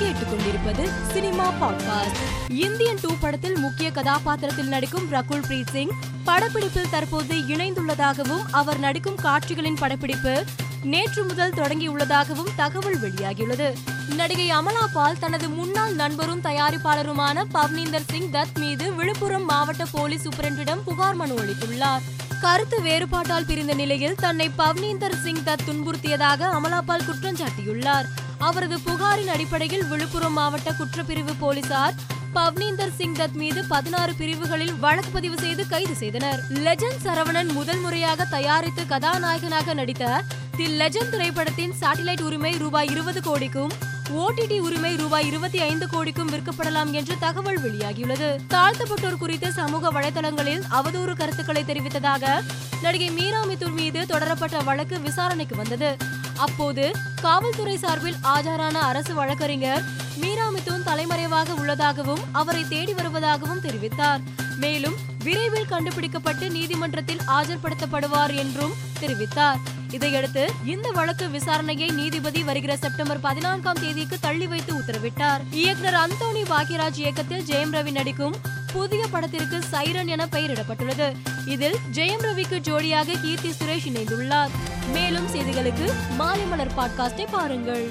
கேட்டுக்கொண்டிருப்பது cinema podcast Indian two படத்தில் முக்கிய கதாபாத்திரத்தில் நடிக்கும் ரகுல் பிரீத் சிங் படப்பிடிப்பில் தற்போது இணைந்துள்ளதாகவும் அவர் நடிக்கும் காட்சிகளின் படப்பிடிப்பு நேற்று முதல் தொடங்கியுள்ளதாகவும் தகவல் வெளியாகியுள்ளது. நடிகை அமலா பால் தனது முன்னாள் நண்பரும் தயாரிப்பாளருமான பவ்னீந்தர் சிங் தத் மீது விழுப்புரம் மாவட்ட போலீஸ் சூப்பரண்டிடம் புகார் மனு அளித்துள்ளார். கருத்து வேறுபாட்டால் பிரிந்த நிலையில் தன்னை பவ்னீந்தர் சிங் தத் துன்புறுத்தியதாக அமலாபால் குற்றம் சாட்டியுள்ளார். அவரது புகாரின் அடிப்படையில் விழுப்புரம் மாவட்ட குற்றப்பிரிவு போலீசார் பவ்னீந்தர் சிங் தத் மீது பதினாறு பிரிவுகளில் வழக்கு பதிவு செய்து கைது செய்தனர். லெஜண்ட் சரவணன் முதல் முறையாக தயாரித்து கதாநாயகனாக நடித்த தி லெஜண்ட் திரைப்படத்தின் சாட்டிலைட் உரிமை ரூபாய் இருபது கோடிக்கும் ஓடிடி உரிமை ரூபாய் இருபத்தி ஐந்து கோடிக்கும் விற்கப்படலாம் என்று தகவல் வெளியாகியுள்ளது. தாழ்த்தப்பட்டோர் குறித்து சமூக வலைதளங்களில் அவதூறு கருத்துக்களை தெரிவித்ததாக நடிகை மீரா மிதுன் மீது தொடரப்பட்ட வழக்கு விசாரணைக்கு வந்தது. அப்போது காவல்துறை சார்பில் ஆஜரான அரசு வழக்கறிஞர் மீரா தலைமறைவாக உள்ளதாகவும் அவரை தேடி வருவதாகவும் தெரிவித்தார். மேலும் விரைவில் கண்டுபிடிக்கப்பட்டு நீதிமன்றத்தில் ஆஜர்படுத்தப்படுவார் என்றும் தெரிவித்தார். இதையடுத்து இந்த வழக்கு விசாரணையை நீதிபதி வருகிற செப்டம்பர் பதினான்காம் தேதிக்கு தள்ளி வைத்து உத்தரவிட்டார். இயக்குனர் அந்தோனி பாக்யராஜ் இயக்கத்தில் ஜெயம் ரவி நடிக்கும் புதிய படத்திற்கு சைரன் என பெயரிடப்பட்டுள்ளது. இதில் ஜெயம் ரவிக்கு ஜோடியாக கீர்த்தி சுரேஷ் இணைந்துள்ளார். மேலும் செய்திகளுக்கு மாலை மலர் பாட்காஸ்டை பாருங்கள்.